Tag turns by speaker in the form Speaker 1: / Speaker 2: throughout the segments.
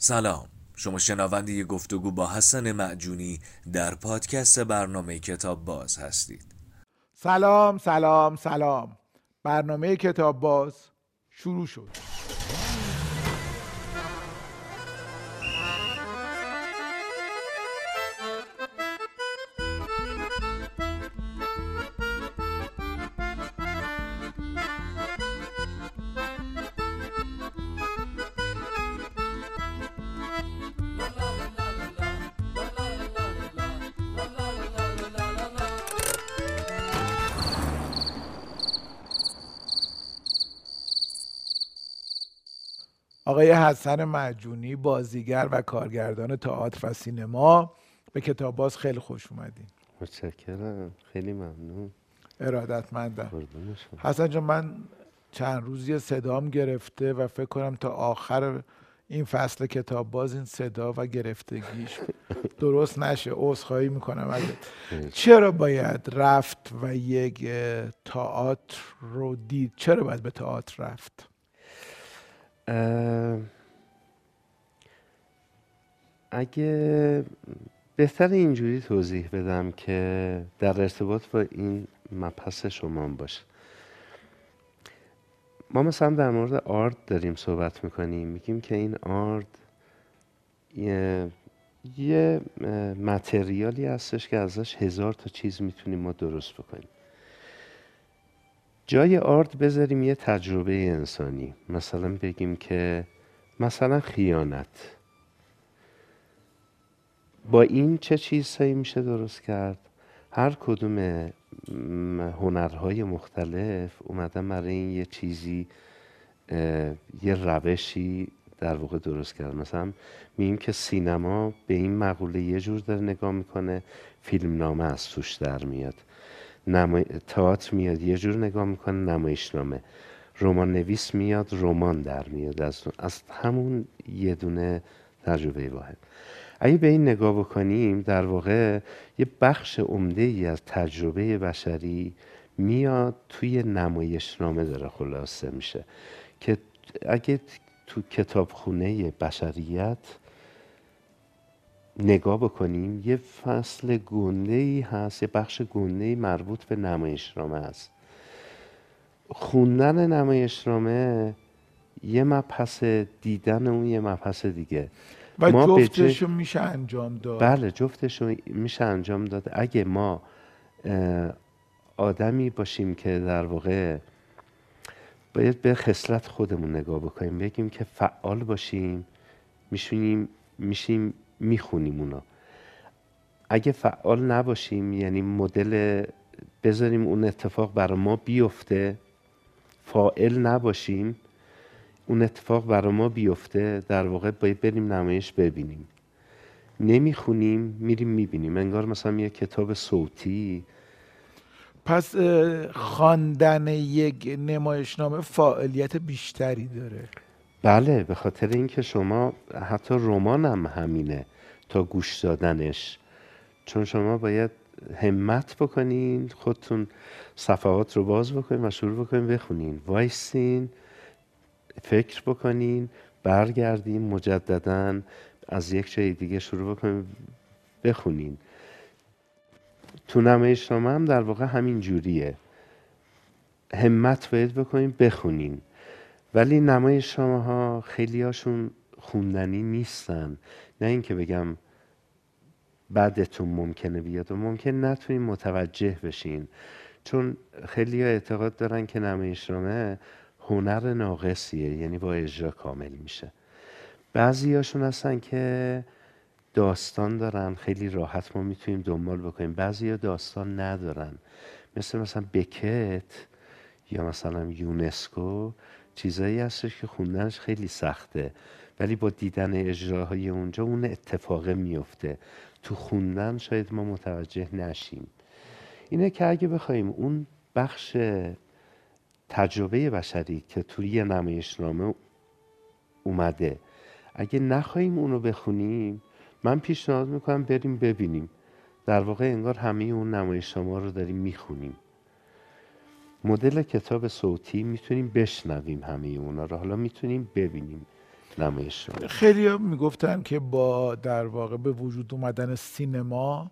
Speaker 1: سلام. شما شنونده گفتگو با حسن معجونی در پادکست برنامه کتاب باز هستید.
Speaker 2: سلام سلام سلام. برنامه کتاب باز شروع شد. حسن معجونی بازیگر و کارگردان تئاتر و سینما. به کتاب باز خیلی خوش اومدین.
Speaker 3: متشکرم. خیلی ممنون.
Speaker 2: ارادتمندم. حسن جان من چند روزی صدام گرفته و فکر کنم تا آخر این فصل کتاب باز این صدا و گرفتگیش درست نشه. عذرخواهی می‌کنم ازت. چرا باید رفت و یک تئاتر رو دید؟ چرا باید به تئاتر رفت؟
Speaker 3: اگه بهتر اینجوری توضیح بدم که در ارتباط با این مبحث شما باشه. ما مثلا در مورد آرد داریم صحبت می‌کنیم. میگیم که این آرد یه, یه متریالی هستش که ازش هزار تا چیز می‌تونیم ما درست بکنیم. جای آرد بذاریم یه تجربه انسانی. مثلا بگیم که مثلا خیانت. با این چه چیزهایی میشه درست کرد؟ هر کدوم هنرهای مختلف اومدن برای این یه چیزی یه روشی در واقع درست کرد. مثلا میگیم که سینما به این مقوله یه جور داره نگاه می‌کنه فیلمنامه از توش در میاد. نمای... تئاتر میاد یه جور نگاه می‌کنه نمایشنامه. رمان نویس میاد رمان در میاد. از, از همون یه دونه تجربه واحد. اگه به این نگاه بکنیم در واقع یه بخش عمده ای از تجربه بشری میاد توی نمایشنامه داره خلاصه میشه. که اگه تو کتابخونه بشریت نگاه بکنیم یه فصل گنده ای هست یه بخش گنده ای مربوط به نمایشنامه است. خوندن نمایشنامه یه مبحث دیدن اون یه مبحث دیگه.
Speaker 2: و
Speaker 3: ما جای-
Speaker 2: جفتشو میشه انجام داد.
Speaker 3: بله جفتش میشه انجام داد. اگه ما آدمی باشیم که در واقع باید به خصلت خودمون نگاه بکنیم بگیم که فعال باشیم میشونیم میشیم می‌خونیم اونا. اگه فعال نباشیم یعنی مدل بذاریم اون اتفاق برای ما بیفته فاعل نباشیم اون اتفاق برای ما بیفته در واقع باید بریم نمایش ببینیم. نمی‌خونیم میریم می‌بینیم. انگار مثلا یه کتاب صوتی.
Speaker 2: پس خواندن یک نمایشنامه فعالیت بیشتری داره.
Speaker 3: بله به خاطر اینکه شما حتی رمان هم همینه تا گوش دادنش. چون شما باید همت بکنین خودتون صفحات رو باز بکنین و شروع بکنین بخونین. وایسین فکر بکنین برگردین مجددا از یک جای دیگه شروع بکنین بخونین. تو نمایشنامه هم در واقع همین جوریه. همت باید بکنین بخونین. ولی نمایشنامه ها خیلی هاشون خوندنی نیستن. نه اینکه بگم بعدتون ممکنه بیاد و ممکن نتونین متوجه بشین. چون خیلی ها اعتقاد دارن که نمایشنامه هنر ناقصیه یعنی با اجرا کامل میشه. بعضی هاشون هستن که داستان دارن خیلی راحت ما می‌تونیم دنبال بکنیم. بعضی ها داستان ندارن. مثل مثلا بکت یا مثلا یونسکو چیزایی هستش که خوندنش خیلی سخته. ولی با دیدن اجراهای اونجا اون اتفاقه میفته. تو خوندن شاید ما متوجه نشیم. اینه که اگه بخوایم اون بخش تجربه بشری که توی یه نمایشنامه اومده اگه نخواهیم اونو بخونیم من پیشنهاد می‌کنم بریم ببینیم. در واقع انگار همه اون نمایشنامه رو داریم می‌خونیم. مدل کتاب صوتی می‌تونیم بشنویم همه اونا رو. حالا می‌تونیم ببینیم نمایش رو.
Speaker 2: خیلی ها می‌گفتن که با در واقع به وجود اومدن سینما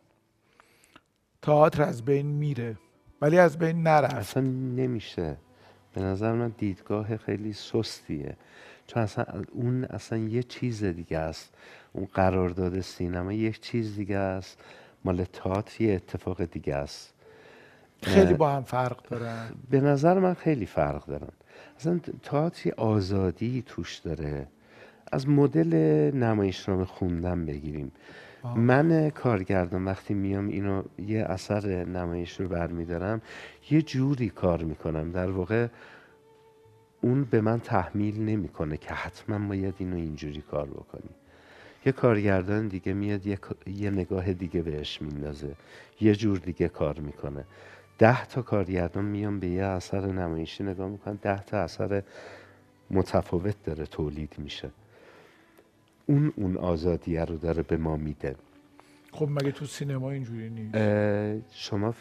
Speaker 2: تئاتر از بین میره ولی از بین نرفت.
Speaker 3: اصلا نمیشه. به نظر من دیدگاه خیلی سستیه. چون اصلا اون اصلا یه چیز دیگه است. اون قرارداد سینما یک چیز دیگه است. مال تئاتر یه اتفاق دیگه است.
Speaker 2: خیلی با هم فرق دارن.
Speaker 3: به نظر من خیلی فرق دارن. اصلا تئاتر آزادی توش داره. از مدل نمایشنامه خوندن بگیریم. من کارگردان وقتی میام اینو یه اثر نمایش رو برمیدارم یه جوری کار می‌کنم. در واقع اون به من تحمیل نمی‌کنه که حتما باید اینو اینجوری کار بکنی. یه کارگردان دیگه میاد یه, یه نگاه دیگه بهش میندازه. یه جور دیگه کار می‌کنه. ده تا کارگردان میان به یه اثر نمایشی نگاه می‌کنن. ده تا اثر متفاوت داره تولید میشه. اون اون آزادیه رو داره به ما میده.
Speaker 2: خب مگه تو سینما اینجوری نیست؟
Speaker 3: شما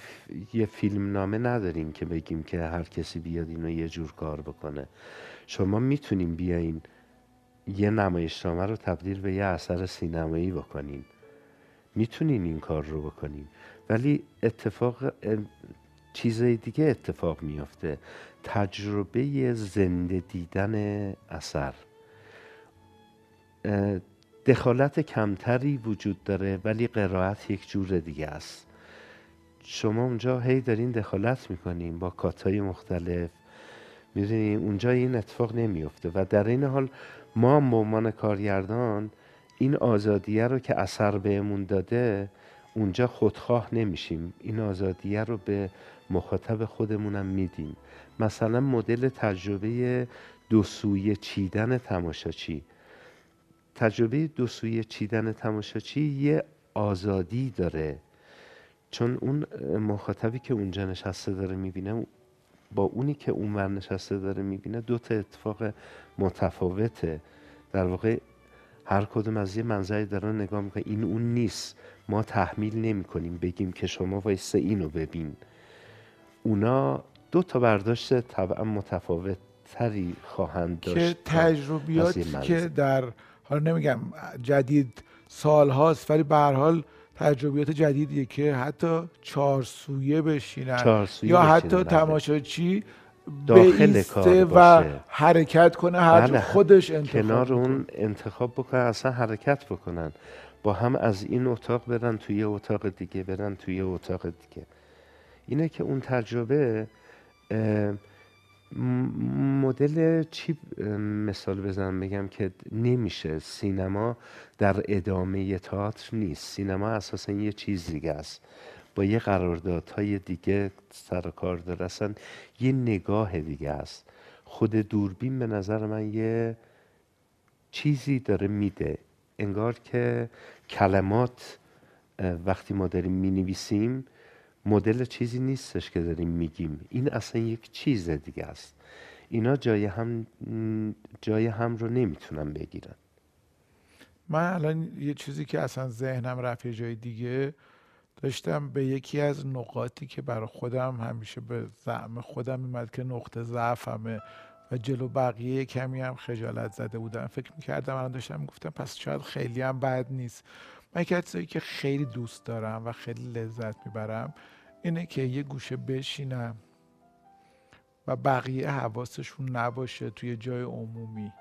Speaker 3: یه فیلم نامه نداریم که بگیم که هر کسی بیاد اینو یه جور کار بکنه. شما می‌تونیم بیاین یه نمایشنامه رو تبدیل به یه اثر سینمایی بکنین. می‌تونین این کار رو بکنین. ولی اتفاق چیزای دیگه اتفاق میافته. تجربه زنده دیدن اثر. دخالت کمتری وجود داره ولی قرائت یک جور دیگه است. شما اونجا هی دارین دخالت می‌کنین با کاتای مختلف. می‌دونین اونجا این اتفاق نمیفته و در این حال ما به عنوان کارگردان این آزادیه رو که اثر بهمون داده اونجا خودخواه نمیشیم. این آزادیه رو به مخاطب خودمونم میدیم. مثلا مدل تجربه دو سویه چیدن تماشاچی. تجربه دو سویه چیدن تماشاچی یه آزادی داره. چون اون مخاطبی که اونجا نشسته داره می‌بینه با اونی که اونور نشسته داره می‌بینه دو تا اتفاق متفاوته. در واقع هر کدوم از یه منظری دارن نگاه می‌کنه این اون نیست. ما تحمیل نمی کنیم بگیم که شما وایسه اینو ببین. اونا دو تا برداشت طبعا متفاوت تری خواهند داشت
Speaker 2: که تجربیاتی که در حالا نمیگم جدید سال هاست ولی به هر حال تجربیات جدیدیه که حتی چهار سویه بشینن
Speaker 3: چار سویه
Speaker 2: یا
Speaker 3: بشینن،
Speaker 2: حتی
Speaker 3: بله.
Speaker 2: تماشاچی
Speaker 3: داخل کار
Speaker 2: و
Speaker 3: باشه.
Speaker 2: حرکت کنه هر
Speaker 3: بله،
Speaker 2: خودش انتخاب
Speaker 3: کنار. اون انتخاب بکنن اصلا حرکت بکنن با هم از این اتاق برن توی اتاق دیگه برن توی اتاق دیگه اینه که اون تجربه مدل چی مثال بزنم بگم که نمیشه. سینما در ادامه تئاتر نیست. سینما اساسا یه چیز دیگه است. با یه قراردادهای دیگه سر کار داره. اصلا یه نگاه دیگه است. خود دوربین به نظر من یه چیزی داره میده. انگار که کلمات وقتی ما داریم می‌نویسیم مدل چیزی نیستش که داریم میگیم. این اصلا یک چیز دیگه است. اینا جای هم جای هم رو نمی‌تونن بگیرن.
Speaker 2: من الان یه چیزی که اصلا ذهنم رفت جای دیگه داشتم به یکی از نقاطی که برای خودم همیشه به زعم خودم میمد که نقطه ضعفمه و جلو بقیه کمی هم خجالت زده بودم. فکر می‌کردم الان داشتم می‌گفتم پس شاید خیلی هم بد نیست. من یکی از که خیلی دوست دارم و خیلی لذت می‌برم اینه که یه گوشه بشینم و بقیه حواسشون نباشه توی جای عمومی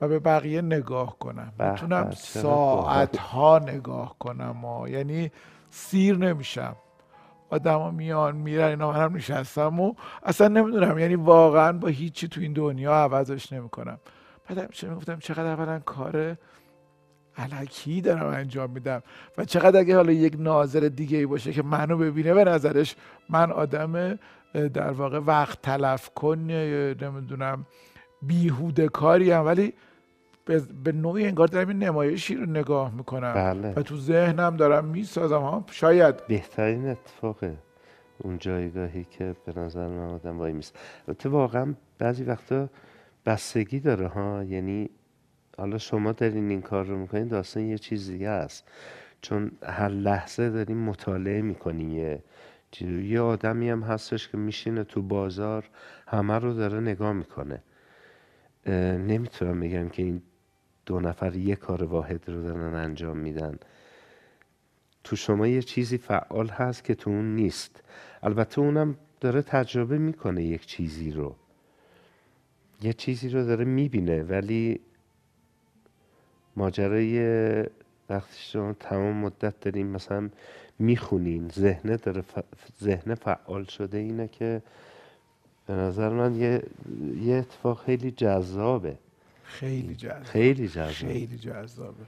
Speaker 2: و به بقیه نگاه کنم. می‌تونم ساعت ها نگاه کنم ها. یعنی سیر نمیشم. آدما میان میرن اینا من هم نشستم و اصلا نمی‌دونم. یعنی واقعا با هیچی تو این دنیا عوضش نمی‌کنم. بعد همیشه می‌گفتم؟ چقدر اولا کار علکی دارم انجام میدم. و چقدر اگه حالا یک ناظر دیگه ای باشه که منو ببینه به نظرش من آدم در واقع وقت تلف کن نمی‌دونم بیهوده کاریم ولی به, به نوعی انگار دارم این نمایشی رو نگاه می‌کنم.
Speaker 3: بله.
Speaker 2: و تو ذهنم دارم می‌سازم. ها شاید.
Speaker 3: بهترین اتفاقه اون جایگاهی که به نظر من آدم وای میست البته واقعا بعضی وقتا بستگی داره ها. یعنی حالا شما دارین این کار رو می‌کنین داستان یه چیز دیگه است. چون هر لحظه دارین مطالعه می‌کنین یه یه آدمی هم هستش که میشینه تو بازار همه رو داره نگاه می‌کنه. نمی‌تونم بگم که این دو نفر یک کار واحد رو دارن انجام میدن. تو شما یه چیزی فعال هست که تو اون نیست. البته اونم داره تجربه می‌کنه یک چیزی رو. یه چیزی رو داره می‌بینه ولی ماجرای وقتی شما تمام مدت داریم مثلا می‌خونین. ذهنه داره ذهنه فعال شده اینه که به نظر من یه, یه اتفاق خیلی جذابه.
Speaker 2: خیلی جذاب
Speaker 3: خیلی جذاب
Speaker 2: خیلی جذابه.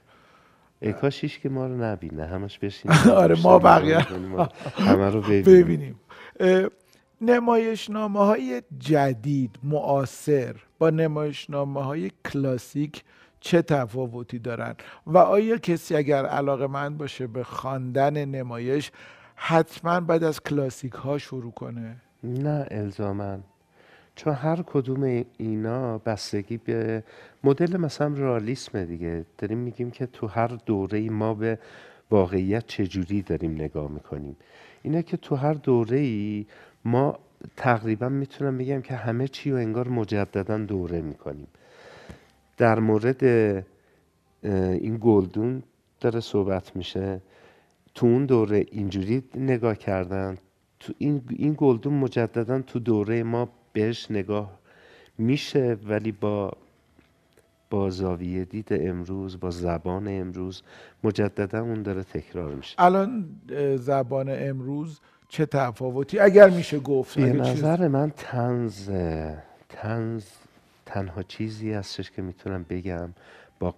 Speaker 3: ای کاش که ما رو نبینه. همش بشین
Speaker 2: آره ما بقیه
Speaker 3: همه رو
Speaker 2: ببینیم. نمایشنامه های جدید معاصر با نمایشنامه های کلاسیک چه تفاوتی دارن. و آیا کسی اگر علاقه من باشه به خواندن نمایش حتما بعد از کلاسیک ها شروع کنه؟
Speaker 3: نه الزامن چون هر کدوم اینا بستگی به مدل مثلا رالیسم دیگه. داریم میگیم که تو هر دوره ما به واقعیت چجوری داریم نگاه می‌کنیم. اینه که تو هر دوره ای ما تقریبا می‌تونم بگم که همه چی رو انگار مجددا دوره می‌کنیم. در مورد این گلدون داره صحبت میشه. تو اون دوره اینجوری نگاه کردن. تو این, این گلدون مجددا تو دوره ما بهش نگاه میشه ولی با با زاویه دید امروز با زبان امروز مجددا اون داره تکرار میشه.
Speaker 2: الان زبان امروز چه تفاوتی؟ اگر میشه گفت
Speaker 3: به نظر من تنز تنز تنها چیزی هستش که می‌تونم بگم با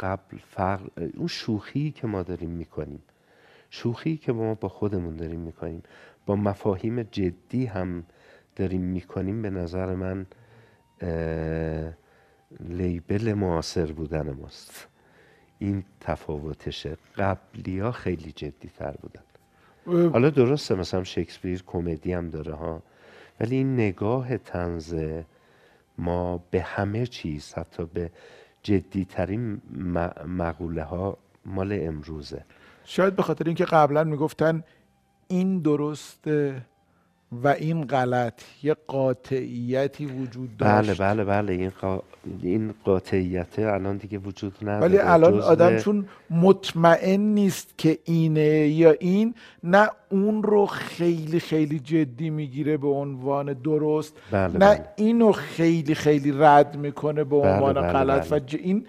Speaker 3: قبل فرق اون شوخی که ما داریم می‌کنیم. شوخی که ما با خودمون داریم می‌کنیم. با مفاهیم جدی هم داریم می‌کنیم به نظر من لیبل معاصر بودن ماست. این تفاوتشه قبلی ها خیلی جدی تر بودن حالا درسته مثلا شکسپیر کمدی هم داره ها. ولی این نگاه تنز ما به همه چیز حتی به جدیترین مقوله ها مال امروزه.
Speaker 2: شاید به خاطر اینکه قبلا می‌گفتن این درسته و این غلط یه قاطعیتی وجود
Speaker 3: بله، داشت. بله بله بله. این, قا... این قاطعیت الان دیگه وجود نداره.
Speaker 2: ولی الان آدم چون مطمئن نیست که اینه یا این نه اون رو خیلی خیلی جدی می‌گیره به عنوان درست
Speaker 3: بله
Speaker 2: نه
Speaker 3: بله.
Speaker 2: اینو خیلی خیلی رد می‌کنه به بله، عنوان بله غلط. و این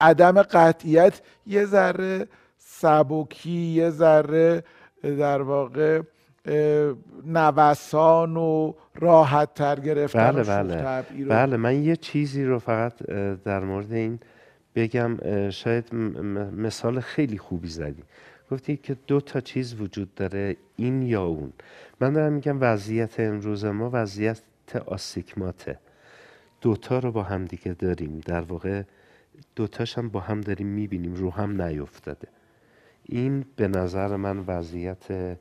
Speaker 2: عدم قطعیت یه ذره سبکی یه ذره در واقع نوسان و راحت تر گرفتن
Speaker 3: بله بله. بله من یه چیزی رو فقط در مورد این بگم. شاید مثال خیلی خوبی زدی. گفتی که دو تا چیز وجود داره این یا اون. من دارم میگم وضعیت امروز ما وضعیت آسیکماته دوتا رو با هم دیگه داریم. در واقع دوتاش هم با هم داریم می‌بینیم رو هم نیفتاده. این به نظر من وضعیت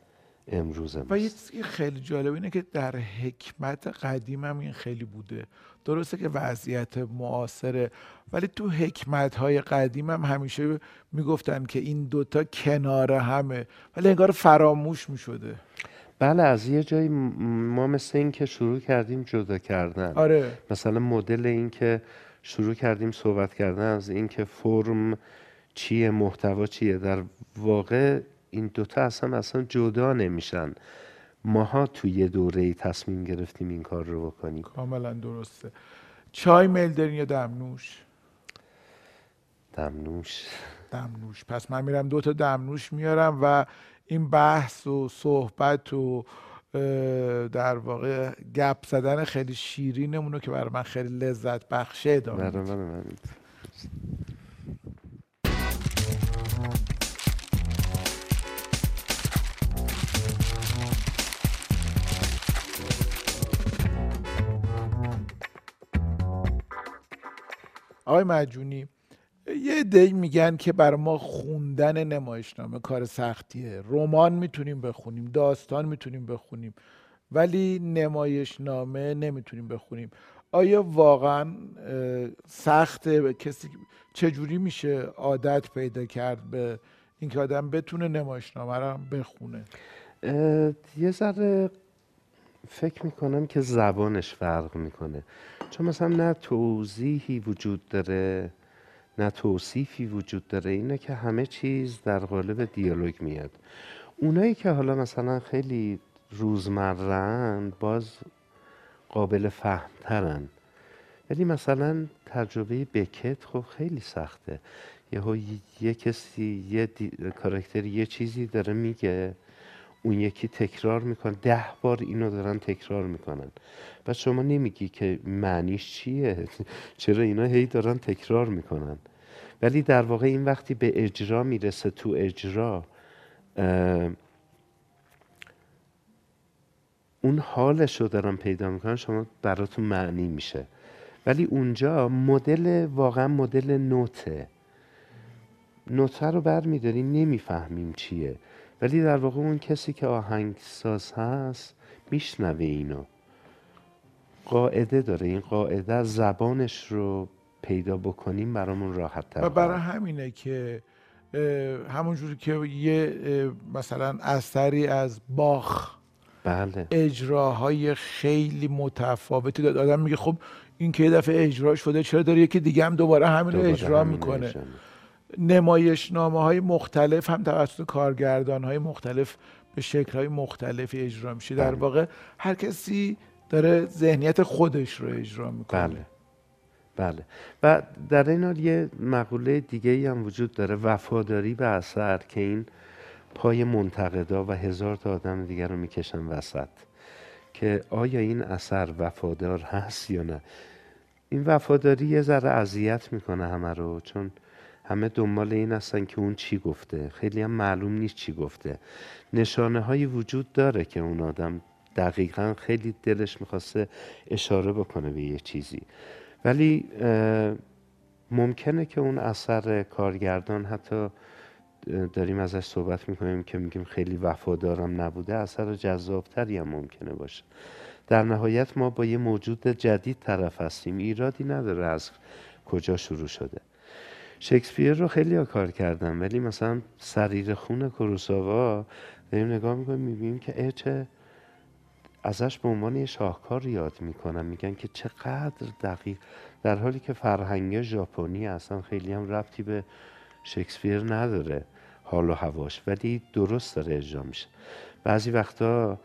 Speaker 3: امروز
Speaker 2: و یه چیزی خیلی جالب اینه که در حکمت قدیم هم این خیلی بوده. درسته که وضعیت معاصره ولی تو حکمت های قدیم هم همیشه می‌گفتن که این دوتا کنار همه ولی انگار فراموش می‌شده.
Speaker 3: بله از یه جایی ما مثل این که شروع کردیم جدا کردن.
Speaker 2: آره.
Speaker 3: مثلا مدل این که شروع کردیم صحبت کردن از این که فرم چیه محتوا چیه در واقع این دوتا اصلا اصلا جدا نمیشن. ماها توی یه دوره ای تصمیم گرفتیم این کار رو بکنیم.
Speaker 2: کاملا درسته. چای میل دارین یا دمنوش؟
Speaker 3: دمنوش.
Speaker 2: دمنوش. پس من میرم دوتا دمنوش میارم و این بحث و صحبت و در واقع گپ زدن خیلی شیرینمون رو که برای من خیلی لذت بخشه ادامه
Speaker 3: برای من
Speaker 2: آقای مجونی یه دی میگن که بر ما خوندن نمایشنامه کار سختیه. رمان می‌تونیم بخونیم داستان می‌تونیم بخونیم ولی نمایشنامه نمی‌تونیم بخونیم. آیا واقعا سخت کسی چجوری میشه عادت پیدا کرد به اینکه آدم بتونه نمایشنامه رو بخونه؟
Speaker 3: یه ذره فکر می‌کنم که زبانش فرق می‌کنه. چون مثلا نه توضیحی وجود داره نه توصیفی وجود داره اینه که همه چیز در قالب دیالوگ میاد. اونایی که حالا مثلا خیلی روزمرن باز قابل فهمترن. ولی مثلا تجربه بکت خب خیلی سخته. یه یه کسی یه کاراکتر یه چیزی داره میگه. اون یکی تکرار می‌کنه. ده بار اینو دارن تکرار می‌کنن. و شما نمیگی که معنیش چیه؟ چرا اینا هی دارن تکرار می‌کنن؟ ولی در واقع این وقتی به اجرا می‌رسه تو اجرا اون حالش رو دارن پیدا می‌کنن شما براتون معنی میشه. ولی اونجا مدل واقعا مدل نوته. نوته رو بر میداریم نمی‌فهمیم چیه. ولی در واقع اون کسی که آهنگساز هست میشنوه اینو. قاعده داره. این قاعده زبانش رو پیدا بکنیم برامون راحت تر
Speaker 2: و برای همینه که همونجوری که یه مثلا اثری از باخ
Speaker 3: بله.
Speaker 2: اجراهای خیلی متفاوتی داد آدم میگه خب این که یه دفعه اجرا شده چرا داره یکی دیگه هم دوباره همین رو اجرا می‌کنه. نمایش نامه های مختلف هم توسط کارگردان های مختلف به شکل های مختلفی اجرا میشه. در بله. واقع هر کسی داره ذهنیت خودش رو اجرا می‌کنه.
Speaker 3: بله. بله. و در این حال یه مقوله دیگه ای هم وجود داره وفاداری به اثر که این پای منتقدا و هزار تا آدم دیگر رو می‌کشن وسط. که آیا این اثر وفادار هست یا نه؟ این وفاداری یه ذره اذیت می‌کنه همه رو چون همه دنبال این هستن که اون چی گفته. خیلی هم معلوم نیست چی گفته. نشانه هایی وجود داره که اون آدم دقیقا خیلی دلش می‌خواسته اشاره بکنه به یه چیزی. ولی ممکنه که اون اثر کارگردان حتی داریم ازش صحبت می‌کنیم که میگیم خیلی وفادارم نبوده اثر جذابتری هم ممکنه باشه. در نهایت ما با یه موجود جدید طرف هستیم. ایرادی نداره از کجا شروع شده. شکسپیر رو خیلی ها کار کردن ولی مثلا سریر خون کروساوا داریم نگاه می‌کنیم می‌بینیم که چه ازش به عنوان یه شاهکار یاد می‌کنن. میگن که چقدر دقیق. در حالی که فرهنگ ژاپنی اصلا خیلی هم ربطی به شکسپیر نداره حال و هواش. ولی درست داره اجرا میشه. بعضی وقتا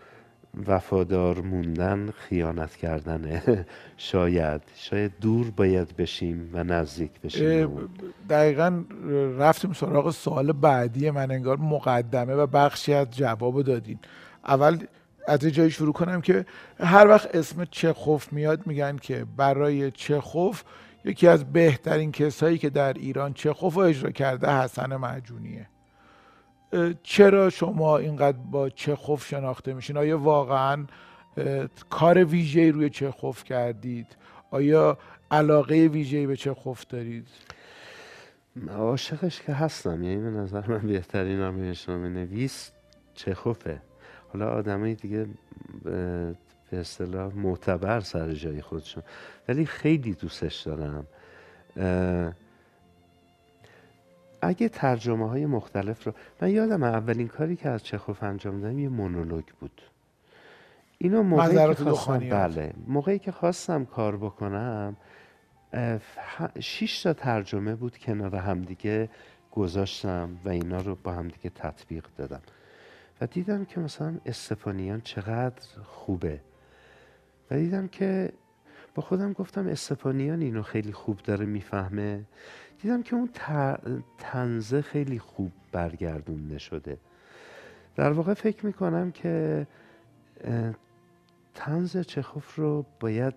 Speaker 3: وفادار موندن خیانت کردنه. شاید شاید دور باید بشیم و نزدیک بشیم.
Speaker 2: دقیقا رفتیم سراغ سوال بعدی من انگار مقدمه و بخشی از جواب دادین. اول از جایی شروع کنم که هر وقت اسم چخوف میاد میگن که برای چخوف یکی از بهترین کسایی که در ایران چخوف رو اجرا کرده حسن معجونیه چرا شما اینقدر با چخوف شناخته میشین؟ آیا واقعا کار ویژه‌ای روی چخوف کردید؟ آیا علاقه ویژه‌ای به چخوف دارید؟
Speaker 3: عاشقش که هستم یعنی به نظر من بهترین نامه نویس چخوفه. حالا آدمای دیگه به اصطلاح معتبر سر جای خودشون. ولی خیلی دوستش دارم. اگه ترجمه های مختلف رو من یادم اولین کاری که از چخوف انجام دادم یه مونولوگ بود. اینو موقعی که خواستم بله. موقعی که خواستم کار بکنم شش تا ترجمه بود کنار همدیگه گذاشتم و اینا رو با همدیگه تطبیق دادم. و دیدم که مثلا استفانیان چقدر خوبه. و دیدم که با خودم گفتم استفانیان اینو خیلی خوب داره می‌فهمه. دیدم که اون تنزه خیلی خوب برگردونده شده. در واقع فکر می‌کنم که تنز چخوف رو باید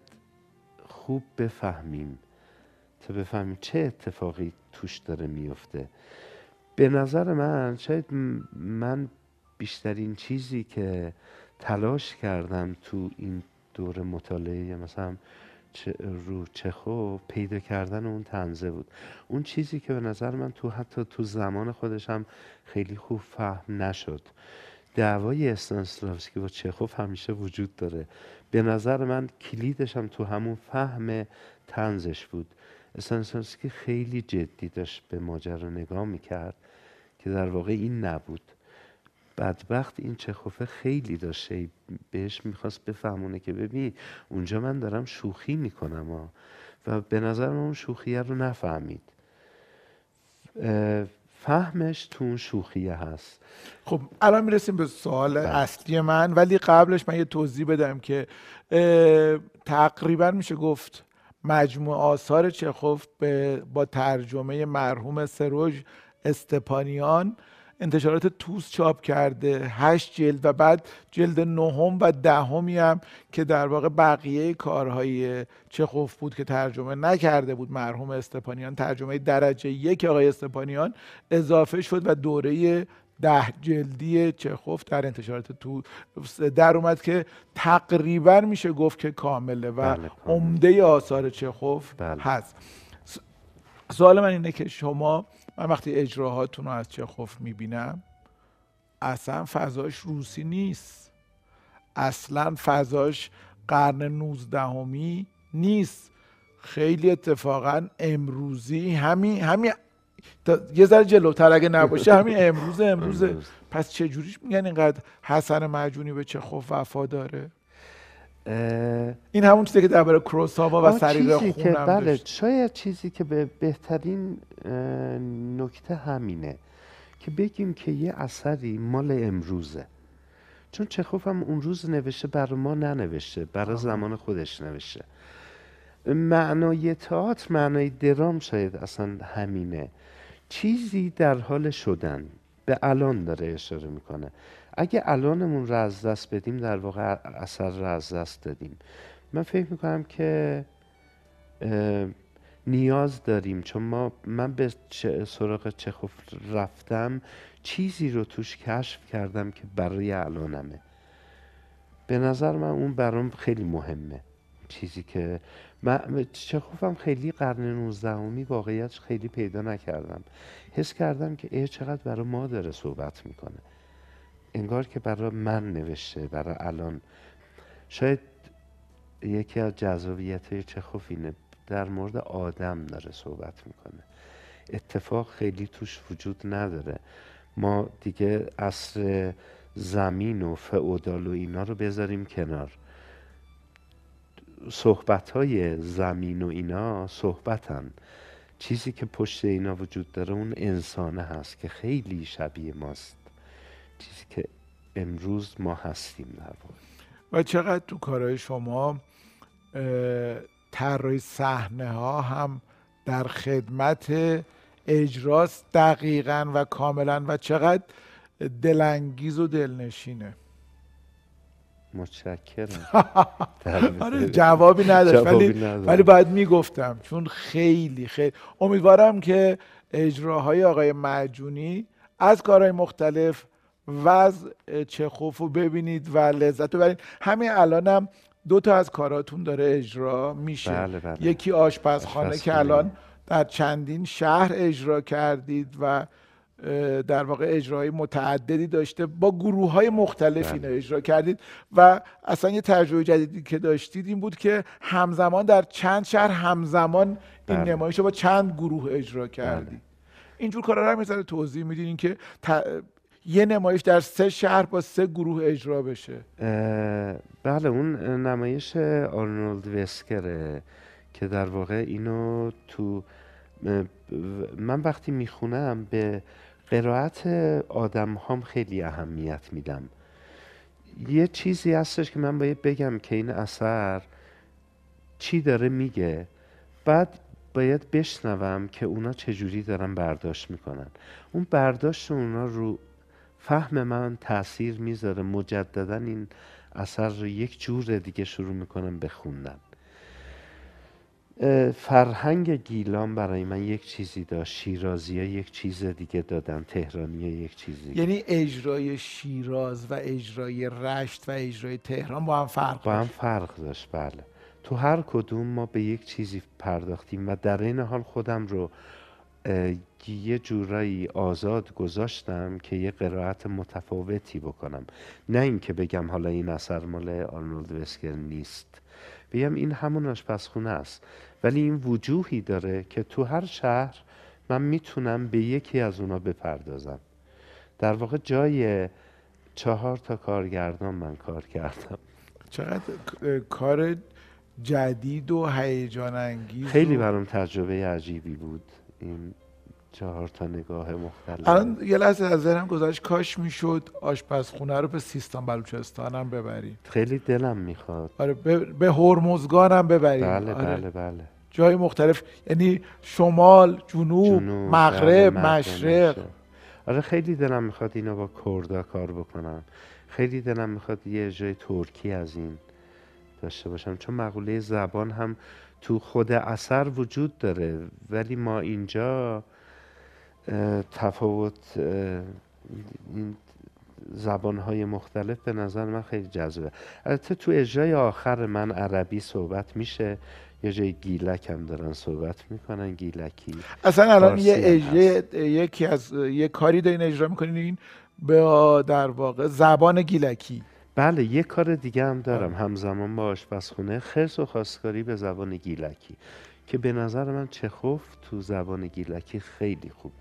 Speaker 3: خوب بفهمیم. تا بفهمیم چه اتفاقی توش داره میفته به نظر من شاید من بیشترین چیزی که تلاش کردم تو این دور مطالعه مثلا رو چخو پیدا کردن اون تنزه بود. اون چیزی که به نظر من تو حتی تو زمان خودش هم خیلی خوب فهم نشد. دعوای استانسلافسکی با چخوف همیشه وجود داره. به نظر من کلیدش هم تو همون فهم تنزش بود. استانسلافسکی خیلی جدی داشت به ماجرا نگاه می‌کرد که در واقع این نبود. بدبخت این چخوفه خیلی داشته بهش می‌خواست بفهمونه که ببین اونجا من دارم شوخی می‌کنم ها. و به نظر من اون شوخیه رو نفهمید. فهمش تو اون شوخیه هست.
Speaker 2: خب الان می‌رسیم به سوال بله. اصلی من ولی قبلش من یه توضیح بدم که تقریبا میشه گفت مجموع آثار چخوف با ترجمه مرحوم سروژ استپانیان انتشارات توس چاپ کرده هشت جلد و بعد جلد نهم و دهمی هم که در واقع بقیه کارهای چخوف بود که ترجمه نکرده بود مرحوم استپانیان ترجمه درجه یک آقای استپانیان اضافه شد و دوره ده جلدی چخوف در انتشارات تو در اومد که تقریبا میشه گفت که کامله و بله، عمده آثار چخوف بله. هست سوال من اینه که شما من وقتی اجراهاتون رو از چخوف می‌بینم اصلا فضاش روسی نیست. اصلا فضاش قرن نوزدهمی نیست. خیلی اتفاقا امروزی همین همین یه ذره جلوتر اگه نباشه همین امروز امروزه. پس چجوریش میگن اینقدر حسن مجونی به چه خوف وفا داره؟ این همون چیزی که درباره کروساوا و سریر خونم که بله
Speaker 3: شاید چیزی که به بهترین نکته همینه که بگیم که یه اثری مال امروزه. چون چخوف هم اون روز نوشته برای ما ننوشته برای زمان خودش نوشته. معنای تئاتر معنای درام شاید اصلا همینه. چیزی در حال شدن به الان داره اشاره می‌کنه. اگه الانمون رو از دست بدیم در واقع اثر رو از دست دادیم. من فکر می‌کنم که نیاز داریم. چون ما من به سراغ چخوف رفتم چیزی رو توش کشف کردم که برای الانمه. به نظر من اون برام خیلی مهمه. چیزی که من چخوفم خیلی قرن 19 واقعیت خیلی پیدا نکردم. حس کردم که ای چقدر برای ما داره صحبت می‌کنه. انگار که برای من نوشته برای الان. شاید یکی از جذابیت های چخوف اینه در مورد آدم داره صحبت می‌کنه. اتفاق خیلی توش وجود نداره. ما دیگه اصر زمین و فعودال و اینا رو بذاریم کنار. صحبت های زمین و اینا صحبتن. چیزی که پشت اینا وجود داره اون انسانه هست که خیلی شبیه ماست. چیزی که امروز ما هستیم در
Speaker 2: و چقدر تو کارهای شما طراحی صحنه ها هم در خدمت اجراست دقیقا و کاملا و چقدر دلانگیز و دلنشینه.
Speaker 3: متشکرم.
Speaker 2: آره جوابی نداشت ولی ولی باید می‌گفتم چون خیلی خیلی. امیدوارم که اجراهای آقای معجونی از کارهای مختلف وضع چخوف رو ببینید و لذت ببرید همین الانم دو تا از کاراتون داره اجرا میشه بله بله. یکی آشپزخانه که الان در چندین شهر اجرا کردید و در واقع اجرای متعددی داشته با گروه های مختلف اینو بله. اجرا کردید و اصلا یه تجربه جدیدی که داشتید این بود که همزمان در چند شهر همزمان این بله. نمایش رو با چند گروه اجرا کردید بله. اینجور کارا رو مثلا توضیح میدین که یه نمایش در سه شهر با سه گروه اجرا بشه.
Speaker 3: بله اون نمایش آرنولد وسکره که در واقع اینو تو من وقتی می‌خونم به قرائت آدم هم خیلی اهمیت میدم. یه چیزی هستش که من باید بگم که این اثر چی داره میگه؟ بعد باید بشنوم که اونا چجوری دارن برداشت می‌کنن. اون برداشت اونا رو فهم من تاثیر می‌ذاره. مجددا این اثر رو یک جور دیگه شروع می‌کنم بخوندن فرهنگ گیلان برای من یک چیزی داشت. شیرازی ها یک چیز دیگه دادن. تهرانی ها یک چیزی
Speaker 2: یعنی اجرای شیراز و اجرای رشت و اجرای تهران با هم فرق
Speaker 3: با هم فرق داشت. بله. تو هر کدوم ما به یک چیزی پرداختیم و در این حال خودم رو یه جورایی آزاد گذاشتم که یه قرائت متفاوتی بکنم. نه اینکه بگم حالا این اثر مال آرنولد وسکر نیست. بگم این همون آشپزخونه است. ولی این وجوهی داره که تو هر شهر من می‌تونم به یکی از اونا بپردازم. در واقع جای چهار تا کارگردان من کار کردم.
Speaker 2: چقدر کار جدید و هیجان انگیز
Speaker 3: خیلی برام تجربه عجیبی بود. این چهار تا نگاه مختلف.
Speaker 2: الان یه لحظه از ذهنم گذشت. کاش می‌شد آشپزخونه رو به سیستان بلوچستان هم ببریم
Speaker 3: خیلی دلم می‌خواد.
Speaker 2: آره به, به هرمزگان هم ببریم
Speaker 3: بله
Speaker 2: آره.
Speaker 3: بله بله.
Speaker 2: جای مختلف یعنی شمال جنوب,
Speaker 3: جنوب،
Speaker 2: مغرب
Speaker 3: بله،
Speaker 2: مشرق.
Speaker 3: آره خیلی دلم می‌خواد اینو با کردا کار بکنم. خیلی دلم می‌خواد یه جای ترکی از این داشته باشم. چون مقوله زبان هم تو خود اثر وجود داره. ولی ما اینجا تفاوت این زبانهای مختلف به نظر من خیلی جذبه البته تو اجرای آخر من عربی صحبت میشه. یه جای گیلک هم دارن صحبت می‌کنن گیلکی.
Speaker 2: اصلا الان یه
Speaker 3: فارسی هم
Speaker 2: اج- یه- یکی از یه کاری دارین اجرا می‌کنین این به در واقع زبان گیلکی.
Speaker 3: بله یه کار دیگه هم دارم همزمان با آشپزخونه خرس و خواستگاری به زبان گیلکی که به نظر من چخوف تو زبان گیلکی خیلی خوبه.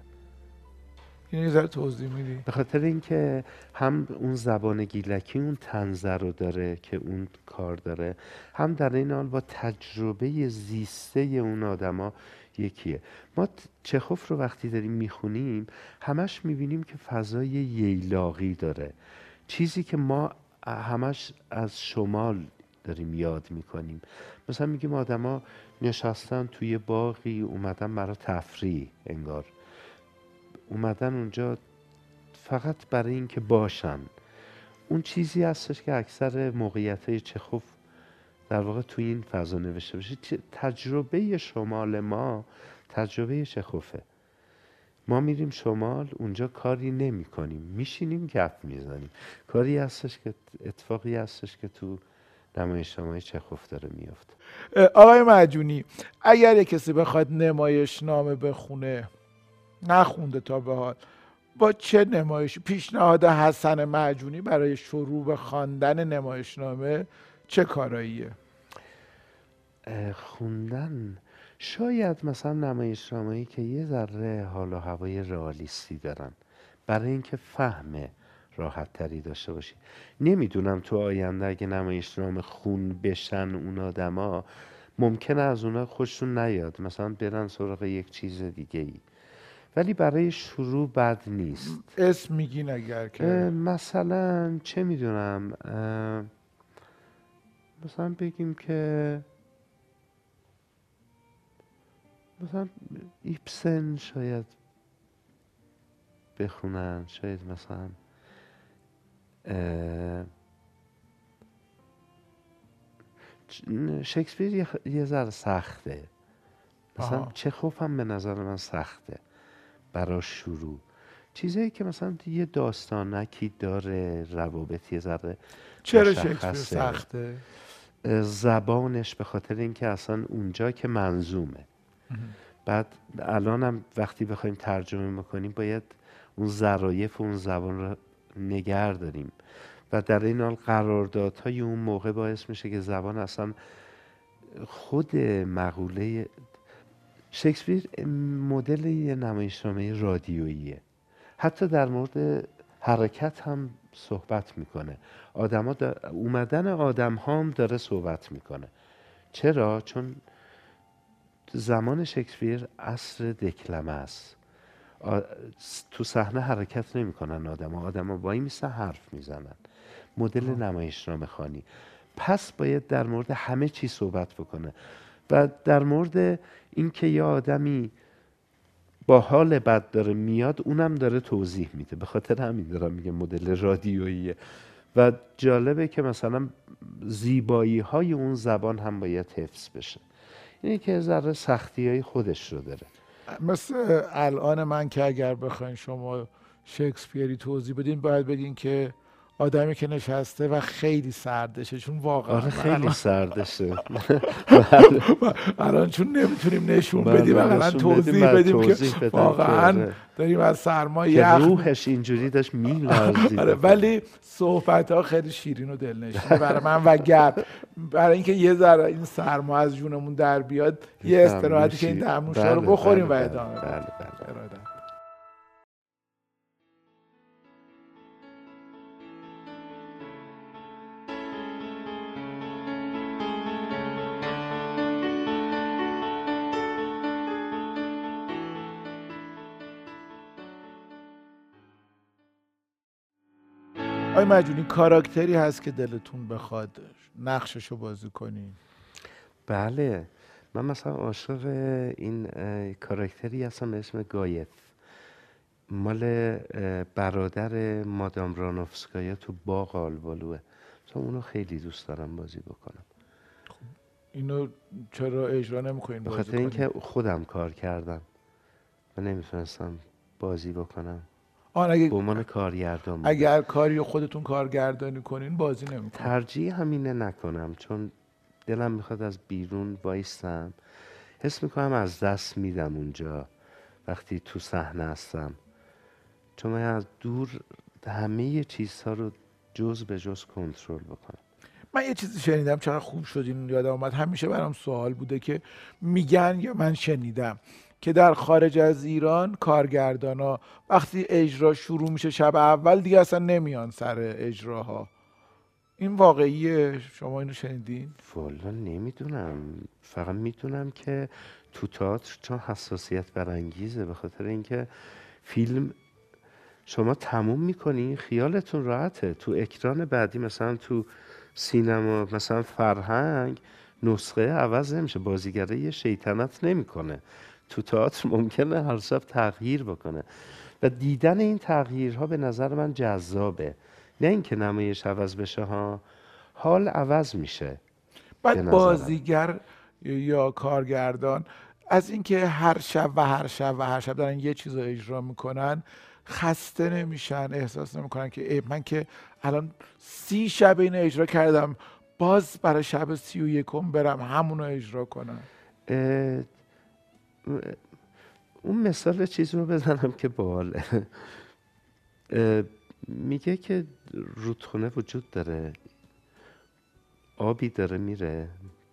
Speaker 2: این یه ذره توضیح میدی؟
Speaker 3: به خاطر اینکه هم اون زبان گیلکی اون تنزه رو داره که اون کار داره هم در این حال با تجربه زیسته اون آدما یکیه. ما چخوف رو وقتی داریم می‌خونیم همش می‌بینیم که فضای ییلاقی داره. چیزی که ما همش از شمال داریم یاد می‌کنیم. مثلا میگیم آدما نشستن توی باقی اومدن برای تفریح انگار. اومدن اونجا فقط برای اینکه باشن. اون چیزی هستش که اکثر موقعیت های چخوف در واقع توی این فضا نوشته بشه. تجربه شمال ما تجربه چخوفه. ما میریم شمال اونجا کاری نمی کنیم. میشینیم گپ می‌زنیم. کاری هستش که اتفاقی هستش که تو نمایشنامه چخوف داره میفته
Speaker 2: آقای مجونی اگر یه کسی بخواد نمایش نامه بخونه نخونده تا به حال با چه نمایشی پیشنهاد حسن معجونی برای شروع به خواندن نمایشنامه چه کاراییه؟
Speaker 3: خوندن شاید مثلا نمایشنامه‌ای که یه ذره حال و هوای رئالیستی دارن. برای اینکه فهم راحت تری داشته باشی. نمی‌دونم تو آینده اگه نمایشنامه خون بشن اون آدما ممکنه از اونا خوششون نیاد. مثلا برن سراغ یک چیز دیگه ای ولی برای شروع بد نیست.
Speaker 2: اسم میگین اگر که.
Speaker 3: مثلا چه می‌دونم مثلا بگیم که مثلا ایپسن شاید بخونن شاید مثلا شکسپیر یه ذره سخته مثلا
Speaker 2: آها.
Speaker 3: چخوف هم به نظر من سخته برای شروع چیزایی که مثلا یه داستانکی داره روابط یه ذره
Speaker 2: چرا. شکسپیر سخته
Speaker 3: زبانش به خاطر اینکه اصلا اونجا که منظومه بعد الانم وقتی بخوایم ترجمه می‌کنیم باید اون ظرایف اون زبان رو نگر داریم. و در این حال قراردادهای اون موقع باعث میشه که زبان اصلا خود مقوله شکسپیر مدل یه نمایشنامه رادیوییه. حتی در مورد حرکت هم صحبت می‌کنه. آدما دا- اومدن آدم هم داره صحبت می‌کنه. چرا؟ چون زمان شکسپیر عصر دکلمه است. تو صحنه حرکت نمی‌کنن آدما آدما وای میسن حرف می‌زنن. مدل نمایشنامه خانی پس باید در مورد همه چی صحبت بکنه. و در مورد اینکه یه آدمی با حال بد داره میاد اونم داره توضیح میده. به خاطر همین دارم میگه مدل رادیوییه. و جالبه که مثلا زیبایی های اون زبان هم باید حفظ بشه. اینه که ذره سختی های خودش رو داره.
Speaker 2: مثل الان من که اگر بخواین شما شکسپیری توضیح بدین باید بگین که آدمی که نشسته و خیلی سردشه چون واقعا
Speaker 3: آره خیلی سردشه.
Speaker 2: الان چون نمی‌تونیم نشون
Speaker 3: بله،
Speaker 2: بدیم الان
Speaker 3: نشون
Speaker 2: توضیح
Speaker 3: بدیم،
Speaker 2: که واقعا
Speaker 3: آره.
Speaker 2: داریم از سرما یخ
Speaker 3: روحش اینجوری داشت میلرزید.
Speaker 2: آره ولی صحبت ها خیلی شیرین و دلنشینه برای من و گرم برای اینکه یه ذره این سرما از جونمون در بیاد یه استراحتی که این دمنوش رو
Speaker 3: بله،
Speaker 2: بخوریم و
Speaker 3: بله،
Speaker 2: ادامه آی مجونی کاراکتری هست که دلتون بخواد نقششو بازی کنین
Speaker 3: بله. من مثلا عاشق این کاراکتری هستم به اسم گایف مال برادر مادام رانوفسکایا تو باغ آلبالوه. تو اونو خیلی دوست دارم بازی بکنم.
Speaker 2: اینو چرا اجرا نمی‌کنین
Speaker 3: به
Speaker 2: بازی
Speaker 3: خاطر اینکه خودم کار کردم. و نمی‌تونستم بازی بکنم.
Speaker 2: آن اگه
Speaker 3: به عنوان کارگردان.
Speaker 2: اگر کاری رو خودتون کارگردانی کنین بازی نمی‌کنین.
Speaker 3: ترجیح همینه نکنم چون دلم می‌خواد از بیرون وایستم حس می‌کنم از دست میدم اونجا. وقتی تو صحنه هستم. چون من از دور همه چیزها رو جز به جز کنترل بکنم.
Speaker 2: من یه چیزی شنیدم چقدر خوب شد این یادم آمد همیشه برام سوال بوده که میگن یا من شنیدم. که در خارج از ایران کارگردان ها وقتی اجرا شروع میشه شب اول دیگه اصلا نمیان سر اجراها. این واقعیه؟ شما اینو شنیدین؟
Speaker 3: والا نمی‌دونم. فقط می‌دونم که تو تئاتر چون حساسیت برانگیزه به خاطر اینکه فیلم شما تموم می‌کنی خیالتون راحته. تو اکران بعدی مثلا تو سینما مثلا فرهنگ نسخه عوض نمیشه. بازیگره یه شیطنت نمی‌کنه. تو تئاتر ممکنه هر شب تغییر بکنه. و دیدن این تغییرها به نظر من جذابه. نه اینکه نمایش عوض بشه ها حال عوض میشه
Speaker 2: بعد. بازیگر یا کارگردان از اینکه هر شب و هر شب و هر شب دارن یه چیز رو اجرا می‌کنن خسته نمیشن احساس نمی‌کنن که ای من که الان سی شب اینو اجرا کردم باز برای شب سی و یکم برم همونو اجرا کنم.
Speaker 3: اون مثال چیز رو بزنم که باله میگه که رودخونه وجود داره. آبی داره میره.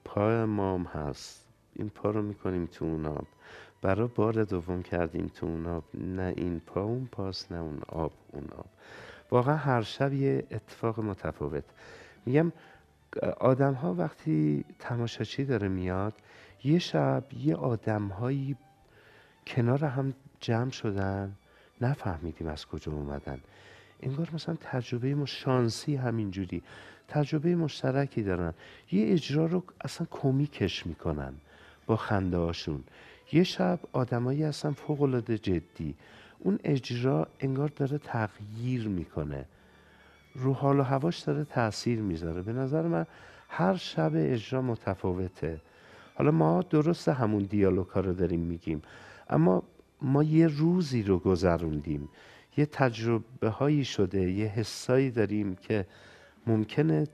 Speaker 3: پای مام هست. این پا رو می‌کنیم تو اون آب. برای بار دوم کردیم تو اون آب. نه این پا اون پاست نه اون آب اون آب. واقعا هر شب یه اتفاق متفاوت. میگم آدم ها وقتی تماشاچی داره میاد یه شب یه آدم هایی کنار هم جمع شدن. نفهمیدیم از کجا اومدن. انگار مثلا تجربه ما شانسی همینجوری. تجربه مشترکی دارن. یه اجرا رو اصلا کمیکش می‌کنن با خنده هاشون یه شب آدمایی هستن فوق العاده جدی. اون اجرا انگار داره تغییر می‌کنه. رو حال و هواش داره تاثیر می‌ذاره. به نظر من هر شب اجرا متفاوته. حالا ما درست همون دیالوگ ها رو داریم میگیم. اما ما یه روزی رو گذروندیم. یه تجربه هایی شده یه حسایی داریم که ممکنه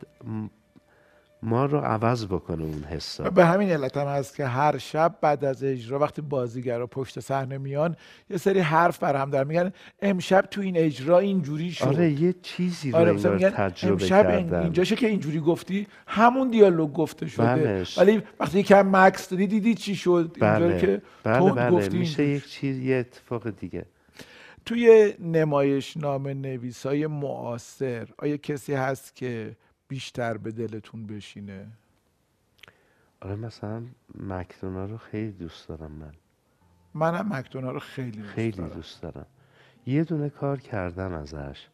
Speaker 3: ما رو عوض بکنه اون حسا.
Speaker 2: به همین علت هم هست که هر شب بعد از اجرا وقتی بازیگرا پشت صحنه میان یه سری حرف بر هم دارن میگن. امشب تو این اجرا اینجوری شد.
Speaker 3: آره یه چیزی رو
Speaker 2: آره میگن
Speaker 3: تجربه
Speaker 2: امشب
Speaker 3: کردن.
Speaker 2: اینجاشه که اینجوری گفتی همون دیالوگ گفته شده.
Speaker 3: بله.
Speaker 2: ولی وقتی یکم مکس دادی دیدی چی شد؟ اینجا
Speaker 3: بله.
Speaker 2: که
Speaker 3: بله بله.
Speaker 2: گفتی
Speaker 3: میشه یک چیز یه اتفاق دیگه.
Speaker 2: توی نمایش نام نویس های معاصر آیا کسی هست که بیشتر به دلتون بشینه؟
Speaker 3: آره مثلا مکدونا رو خیلی دوست دارم من.
Speaker 2: منم مکدونا رو خیلی دوست
Speaker 3: خیلی
Speaker 2: دارم.
Speaker 3: دوست دارم. یه دونه کار کردم ازش.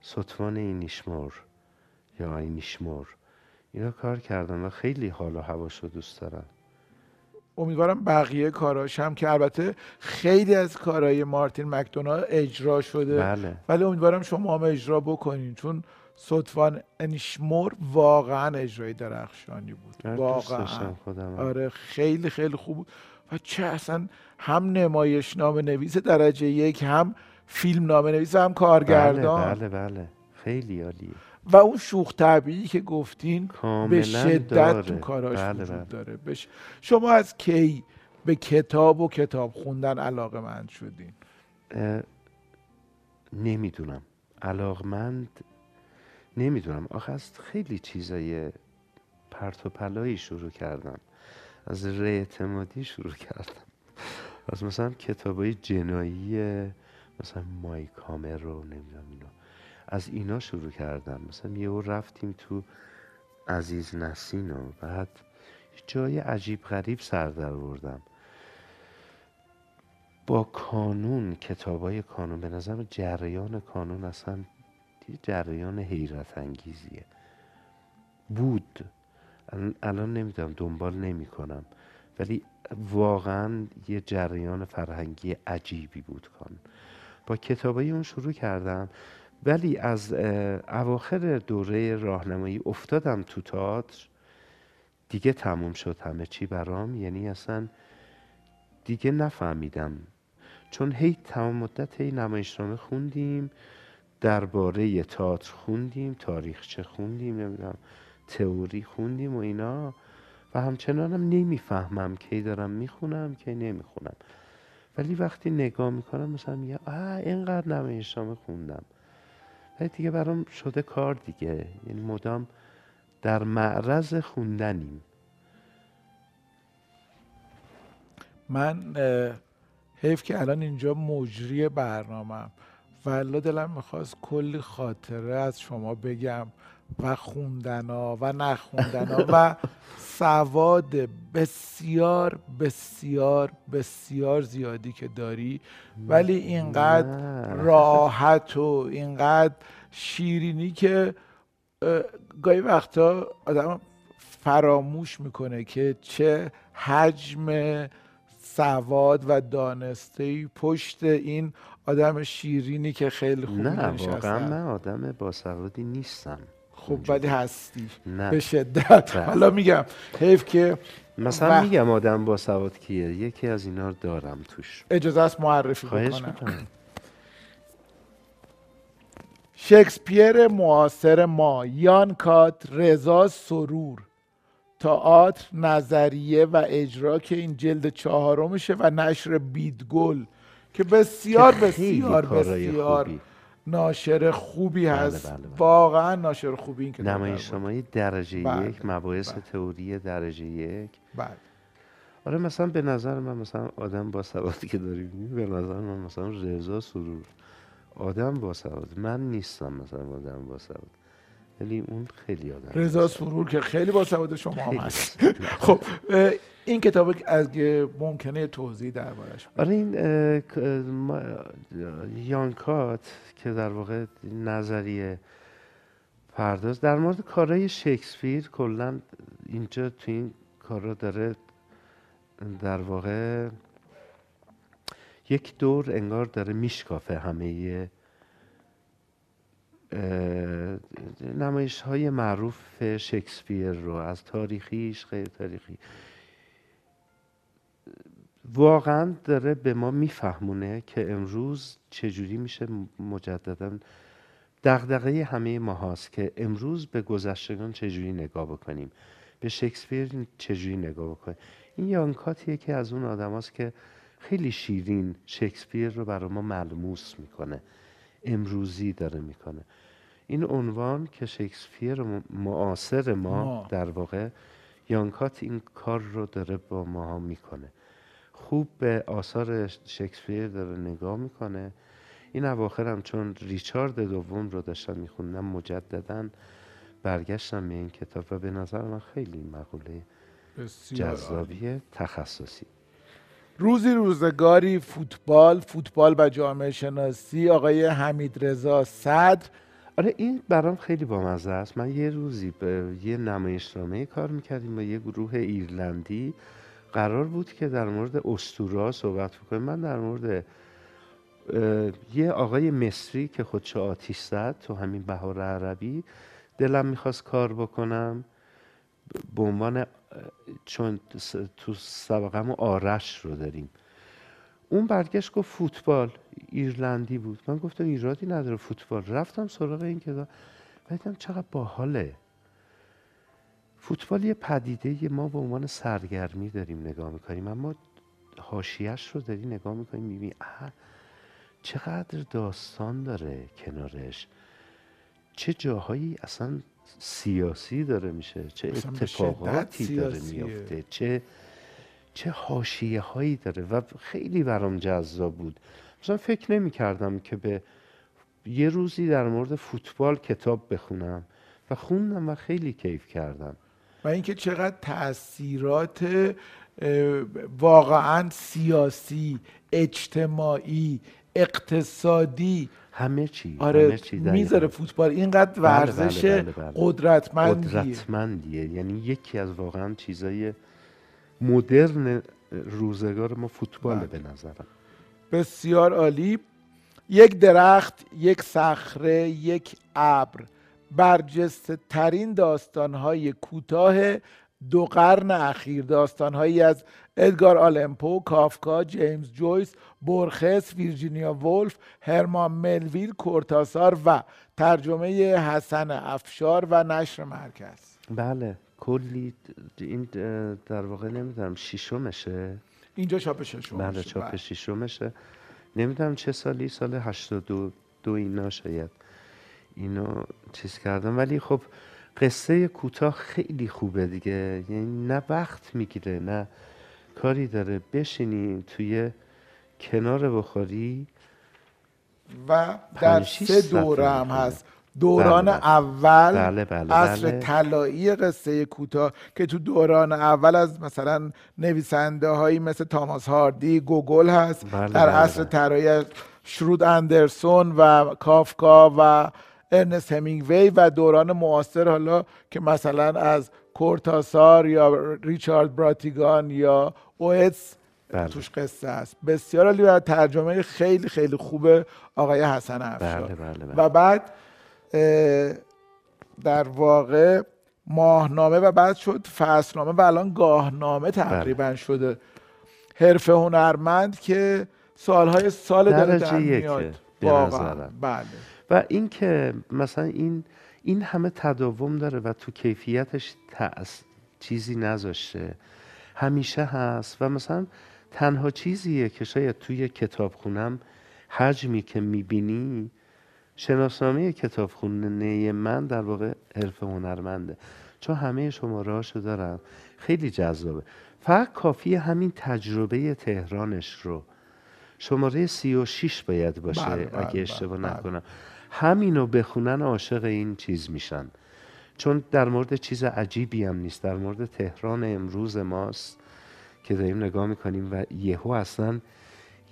Speaker 3: ستوان اینیشمور یا اینیشمور اینا کار کردم و خیلی حال و هواش رو دوست دارم
Speaker 2: امیدوارم بقیه کاراش هم که البته خیلی از کارهای مارتین مکدونا اجرا شده.
Speaker 3: بله.
Speaker 2: ولی امیدوارم شما هم اجرا بکنین. چون سطفان انیشمور واقعا اجرای درخشانی بود.
Speaker 3: آره،
Speaker 2: واقعا.
Speaker 3: خودم.
Speaker 2: آره خیلی خیلی خوب بود. و چه اصلا هم نمایش نام نویس درجه یک هم فیلم نام نویس هم کارگردان.
Speaker 3: بله بله بله. خیلی عالیه.
Speaker 2: و اون شوخ طبیعی که گفتین به شدت
Speaker 3: داره.
Speaker 2: تو کاراش
Speaker 3: بله.
Speaker 2: وجود
Speaker 3: بله.
Speaker 2: داره بش... شما از کی به کتاب و کتاب خوندن علاقه مند شدین
Speaker 3: نمی‌دونم. علاقمند نمی‌دونم. آخه از خیلی چیزای پرت و پلایی شروع کردم. از اعتمادی شروع کردم. از مثلا کتابای جنایی مثلا مایک هامر رو نمی‌دونم اینا از اینا شروع کردم. مثلا یهو رفتیم تو عزیز نسین و بعد جای عجیب غریب سر در بردم. با کانون کتابای کانون. به نظرم جریان کانون اصلا یه جریان حیرت انگیزیه بود. الان نمی‌دونم دنبال نمی کنم ولی واقعا یه جریان فرهنگی عجیبی بود کن با کتابای اون شروع کردم. ولی از اواخر دوره راهنمایی افتادم تو تئاتر. دیگه تموم شد همه چی برام. یعنی اصلا دیگه نفهمیدم. چون هی تمام مدت هی نمایشنامه خوندیم. درباره تئاتر خوندیم تاریخچه خوندیم نمی‌دونم تئوری خوندیم و اینا. و همچنانم نمی‌فهمم کی دارم می‌خونم کی نمی‌خونم. ولی وقتی نگاه می‌کنم مثلا میگم آه اینقدر نمایشنامه خوندم. ولی دیگه برام شده کار دیگه. یعنی مدام در معرض خوندنیم.
Speaker 2: من حیف که الان اینجا مجری برنامهم و دلم می‌خواست کلی خاطره از شما بگم و خوندنا و نخوندنا و سواد بسیار بسیار بسیار زیادی که داری. ولی اینقدر راحت و اینقدر شیرینی که گاهی وقتا آدم فراموش می‌کنه که چه حجم سواد و دانسته پشت این آدم شیرینی که خیلی خوب
Speaker 3: نه واقعا من آدم باسوادی نیستم
Speaker 2: خب ولی هستی.
Speaker 3: نه.
Speaker 2: به شدت. بله. حالا میگم حیف که
Speaker 3: مثلا میگم آدم با سواد کیه؟ یکی از اینا رو دارم توش.
Speaker 2: اجازه است معرفی بکنم. شکسپیر معاصر ما یان کات رضا سرور. تئاتر نظریه و اجرا که این جلد چهارمشه و نشر بیدگل که بسیار بسیار بسیار ناشر خوبی بله، هست. بله بله. واقعا ناشر خوبی این
Speaker 3: که نمایشنامه درجه بله یک مباحث بله. تئوری درجه یک.
Speaker 2: بله.
Speaker 3: آره مثلا به نظر من مثلا آدم با سوادی که داریم به نظر من مثلا رضا سرور. آدم با سواد. من نیستم مثلا آدم با سواد. ولی اون خیلی آدم
Speaker 2: رضا سرور که خیلی با سواد شما هم هست. خب این کتاب از ممکنه توضیح دربارش
Speaker 3: آره این یانکات که در واقع نظریه پرداز در مورد کارهای شکسپیر کلا اینجا تو این کارا داره در واقع یک دور انگار داره میشکافه همه نمایش های معروف شکسپیر رو از تاریخیش غیر تاریخی. واقعا داره به ما میفهمونه که امروز چجوری میشه مجددا دغدغه همه ما هاست که امروز به گذشتگان چجوری نگاه بکنیم به شکسپیر چجوری نگاه بکنیم. این یانکاتیه که از اون آدم هاست که خیلی شیرین شکسپیر رو برای ما ملموس می‌کنه امروزی داره می‌کنه. این عنوان که شکسپیر معاصر ما در واقع یانکات این کار رو داره با ماها می‌کنه. خوب به آثار شکسپیر داره نگاه می‌کنه. این اواخر هم چون ریچارد دوم رو داشتم میخوندم مجددا برگشتم به این کتاب و به نظر من خیلی مقوله جذابی تخصصی.
Speaker 2: روزی روزگاری فوتبال فوتبال و جامعه شناسی آقای حمید رضا صدر
Speaker 3: آره این برام خیلی بامزه است. من یه روزی به یه نمایشنامه کار می‌کردیم با یه گروه ایرلندی. قرار بود که در مورد استورا صحبت بکنیم. من در مورد یه آقای مصری که خودشو آتیش زد تو همین بهار عربی دلم می‌خواست کار بکنم. به عنوان چون تو سبقم آرش رو داریم. اون برگشت گفت فوتبال. ایرلندی بود. من گفتم ایرادی نداره فوتبال. رفتم سراغ این کتاب دیدم چقدر باحاله. فوتبال یه پدیده ما به عنوان سرگرمی داریم نگاه می‌کنیم. اما حاشیهش رو داری نگاه می‌کنیم می‌بینی چقدر داستان داره کنارش. چه جاهایی اصلا سیاسی داره میشه چه اتفاقاتی داره میافته چه چه حاشیه هایی داره و خیلی برام جذاب بود. مثلا فکر نمی کردم که به یه روزی در مورد فوتبال کتاب بخونم و خوندم و خیلی کیف کردم.
Speaker 2: و اینکه چقدر تاثیرات واقعا سیاسی اجتماعی اقتصادی
Speaker 3: همه چی
Speaker 2: آره
Speaker 3: همه چی.
Speaker 2: می‌ذاره فوتبال. اینقدر
Speaker 3: بله،
Speaker 2: ورزش
Speaker 3: بله، بله، بله.
Speaker 2: قدرتمندیه.
Speaker 3: قدرتمندیه. یعنی یکی از واقعا چیزای مدرن روزگار ما فوتبال
Speaker 2: بله.
Speaker 3: به نظرم.
Speaker 2: بسیار عالی. یک درخت یک صخره یک ابر. برجسته ترین داستانهای کوتاه دو قرن اخیر. داستانهایی از ادگار آلمپو، کافکا، جیمز جویس، بورخس، ویرجینیا ولف، هرمان ملویل، کورتاسار و ترجمه حسن افشار و نشر مرکز.
Speaker 3: بله. کلی این در واقع نمی‌دونم شیشمشه
Speaker 2: اینجا چاپ ششم
Speaker 3: بله چاپ شیشمشه نمی‌دونم چه سالی سال 82 دو اینا شاید اینو چیز کردم. ولی خب قصه کوتاه خیلی خوبه دیگه. یعنی نه وقت می‌گیره نه کاری داره. بشینی توی کنار بخاری
Speaker 2: و در سه دوره هم. هست. دوران
Speaker 3: بله، بله.
Speaker 2: اول
Speaker 3: بله، بله، بله.
Speaker 2: طلایی قصه کوتاه که تو دوران اول از مثلا نویسنده هایی مثل تاماس هاردی گوگل هست
Speaker 3: بله،
Speaker 2: در
Speaker 3: بله، بله.
Speaker 2: طلایی از شرود اندرسون و کافکا و ارنست همینگوی و دوران معاصر حالا که مثلا از کورتاسار یا ریچارد براتیگان یا اویتس
Speaker 3: بله.
Speaker 2: توش قصه است بسیار عالی و ترجمه خیلی خیلی خوب آقای حسن افشار
Speaker 3: بله بله بله
Speaker 2: و بعد در واقع ماهنامه و بعد شد فصلنامه و الان گاهنامه تقریبا
Speaker 3: بله.
Speaker 2: شده. حرف هنرمند که سالهای سال داره در میاد. بله.
Speaker 3: و اینکه مثلا این این همه تداوم داره و تو کیفیتش تأس چیزی نذاشته. همیشه هست و مثلا تنها چیزیه که شاید توی کتابخونم حجمی که می‌بینی شناسنامه کتابخونه من در واقع حرف هنرمنده. چون همه شمارهاشو دارم. خیلی جذابه. فقط کافی همین تجربه تهرانش رو. شماره سی و شیش باید باشه
Speaker 2: بله، بله،
Speaker 3: اگه اشتباه
Speaker 2: بله، بله.
Speaker 3: نکنم. همینو بخونن عاشق این چیز میشن. چون در مورد چیز عجیبی هم نیست. در مورد تهران امروز ماست که داریم نگاه می‌کنیم و یهو اصلا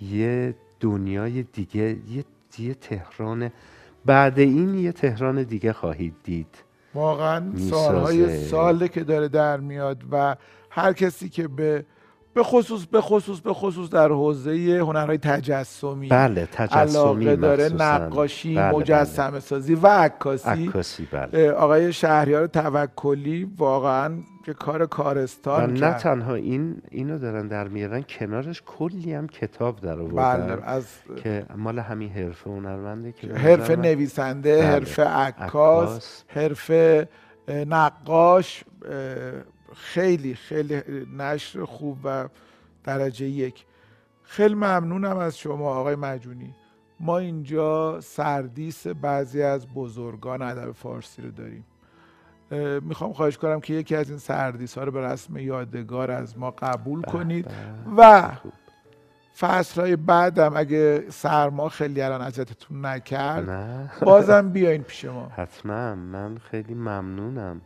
Speaker 3: یه دنیای دیگه یه, یه تهران بعد این یه تهران دیگه خواهید دید
Speaker 2: واقعا. سالهای ساله که داره در میاد و هر کسی که به به خصوص به خصوص به خصوص در حوزه هنرهای تجسمی
Speaker 3: بله تجسمی
Speaker 2: علاقه داره. نقاشی
Speaker 3: بله،
Speaker 2: مجسمه سازی و عکاسی
Speaker 3: بله. عکاسی بله
Speaker 2: آقای شهریار توکلی واقعا که کار
Speaker 3: و
Speaker 2: کارستان
Speaker 3: نه
Speaker 2: کرد
Speaker 3: تنها این اینو دارن در میارن کنارش کلی هم کتاب در
Speaker 2: بله
Speaker 3: آوردن
Speaker 2: از
Speaker 3: که مال همین حرفه هنرمنده که به
Speaker 2: حرف
Speaker 3: نظر من
Speaker 2: نویسنده
Speaker 3: بله.
Speaker 2: حرف عکاس
Speaker 3: عکاس.
Speaker 2: حرف اه، نقاش خیلی خیلی نشر خوب و درجه یک. خیلی ممنونم از شما آقای مجونی. ما اینجا سردیس بعضی از بزرگان ادب فارسی رو داریم. می‌خوام خواهش کنم که یکی از این سردیس ها رو به رسم یادگار از ما قبول کنید
Speaker 3: به.
Speaker 2: و
Speaker 3: خوب.
Speaker 2: فصلهای بعدم اگه سرما خیلی الان اذیتتون نکرد
Speaker 3: نه.
Speaker 2: بازم بیاین پیش ما.
Speaker 3: حتما. من خیلی ممنونم.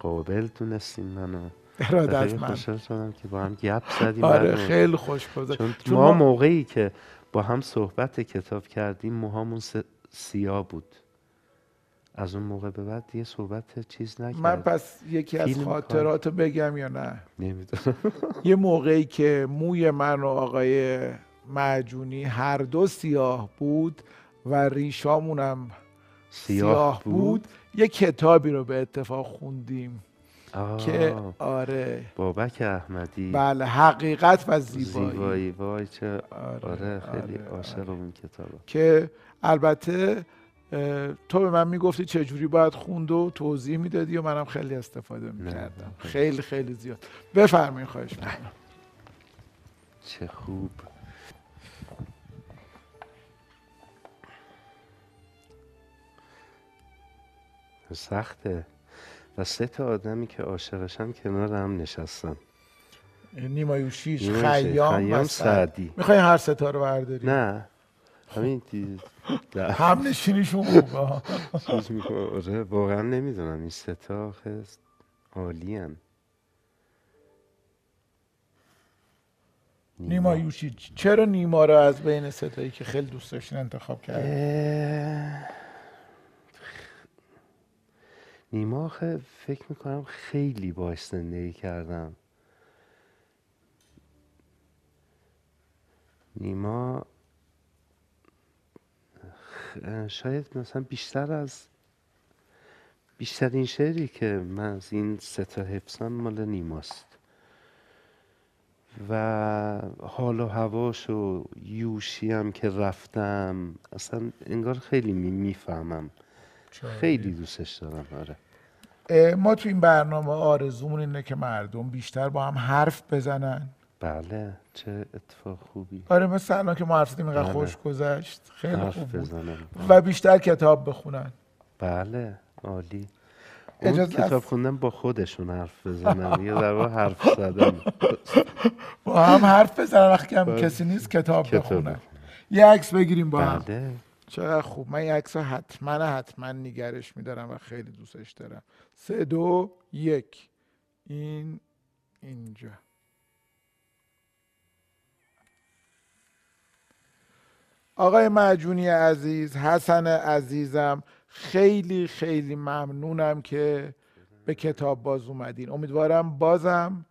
Speaker 3: قابل دونستین منو. خیلی
Speaker 2: ارادتمند
Speaker 3: خوشحال شدم که با هم گپ زدیم.
Speaker 2: آره
Speaker 3: منو.
Speaker 2: خیلی خوش گذشت.
Speaker 3: چون
Speaker 2: چون
Speaker 3: ما
Speaker 2: ما-
Speaker 3: موقعی که با هم صحبت کتاب کردیم موهامون س- سیاه بود. از اون موقع به بعد دیگه صحبت چیز نکردیم
Speaker 2: من پس یکی از
Speaker 3: فیلم
Speaker 2: خاطرات رو بگم یا نه؟
Speaker 3: نمی‌دونم.
Speaker 2: یه موقعی که موی من و آقای معجونی هر دو سیاه بود و ریشامونم سیاه بود. یه کتابی رو به اتفاق خوندیم
Speaker 3: آه،
Speaker 2: که آره.
Speaker 3: بابک احمدی.
Speaker 2: بله حقیقت و زیبایی,
Speaker 3: زیبایی. وای چه
Speaker 2: آره،
Speaker 3: آره خیلی
Speaker 2: آره،
Speaker 3: عاشق اون کتابه.
Speaker 2: که البته تو به من می‌گفتی چجوری باید خوند و توضیح می‌دادی و منم خیلی استفاده می‌کردم. خیلی خیلی زیاد. بفرمایید خواهش می‌کنم.
Speaker 3: چه خوب. سخته. و سه تا آدمی که عاشقشن کنار هم نشستن.
Speaker 2: نیمایوشیش
Speaker 3: نیمایوشی،
Speaker 2: خیام,
Speaker 3: خیام سعدی.
Speaker 2: می‌خوای هر ستا رو برداری؟
Speaker 3: نه. همین
Speaker 2: هم نشینیشون خوبه
Speaker 3: چیز می‌کنه. آره واقعا نمی‌دونم. این سه تا آخه عالی
Speaker 2: نیما. یوشی چرا نیما رو از بین ستایی که خیلی دوست داشتین انتخاب کرد
Speaker 3: نیما آخه فکر می‌کنم خیلی باش زندگی کردم. نیما شاید مثلا بیشتر از بیشترین شعری که من از این سه تا حفظم مال نیماست. و حال و هواش و یوشی هم که رفتم اصلا انگار خیلی می‌فهمم. خیلی دوستش دارم آره.
Speaker 2: ما تو این برنامه آرزومون اینه که مردم بیشتر با هم حرف بزنن.
Speaker 3: بله چه اتفاق خوبی.
Speaker 2: آره مثل الان که ما حرف زدیم اینقدر
Speaker 3: بله.
Speaker 2: خوش گذشت. خیلی خوب
Speaker 3: حرف
Speaker 2: بود.
Speaker 3: بزنم.
Speaker 2: و بیشتر کتاب بخونن.
Speaker 3: بله عالی. اون
Speaker 2: اجازه
Speaker 3: کتاب؟ خوندن با خودشون حرف بزنن. یا در حرف زدن.
Speaker 2: با هم حرف بزنن وقتی هم
Speaker 3: بله.
Speaker 2: کسی نیست کتاب
Speaker 3: کتاب
Speaker 2: بخونن
Speaker 3: بخونن.
Speaker 2: یه عکس بگیریم با هم.
Speaker 3: بله.
Speaker 2: چقدر خوب. من این عکس حتما حتما نگرش میدارم و خیلی دوستش دارم. سه دو یک. این اینجا. آقای معجونی عزیز حسن عزیزم خیلی خیلی ممنونم که به کتاب باز اومدین. امیدوارم بازم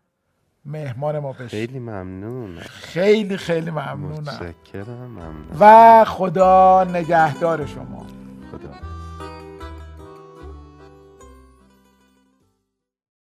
Speaker 2: مهمان ما بشین
Speaker 3: خیلی ممنون
Speaker 2: خیلی خیلی ممنونم.
Speaker 3: متشکرم ممنون
Speaker 2: و خدا نگهدار شما.
Speaker 3: خدا.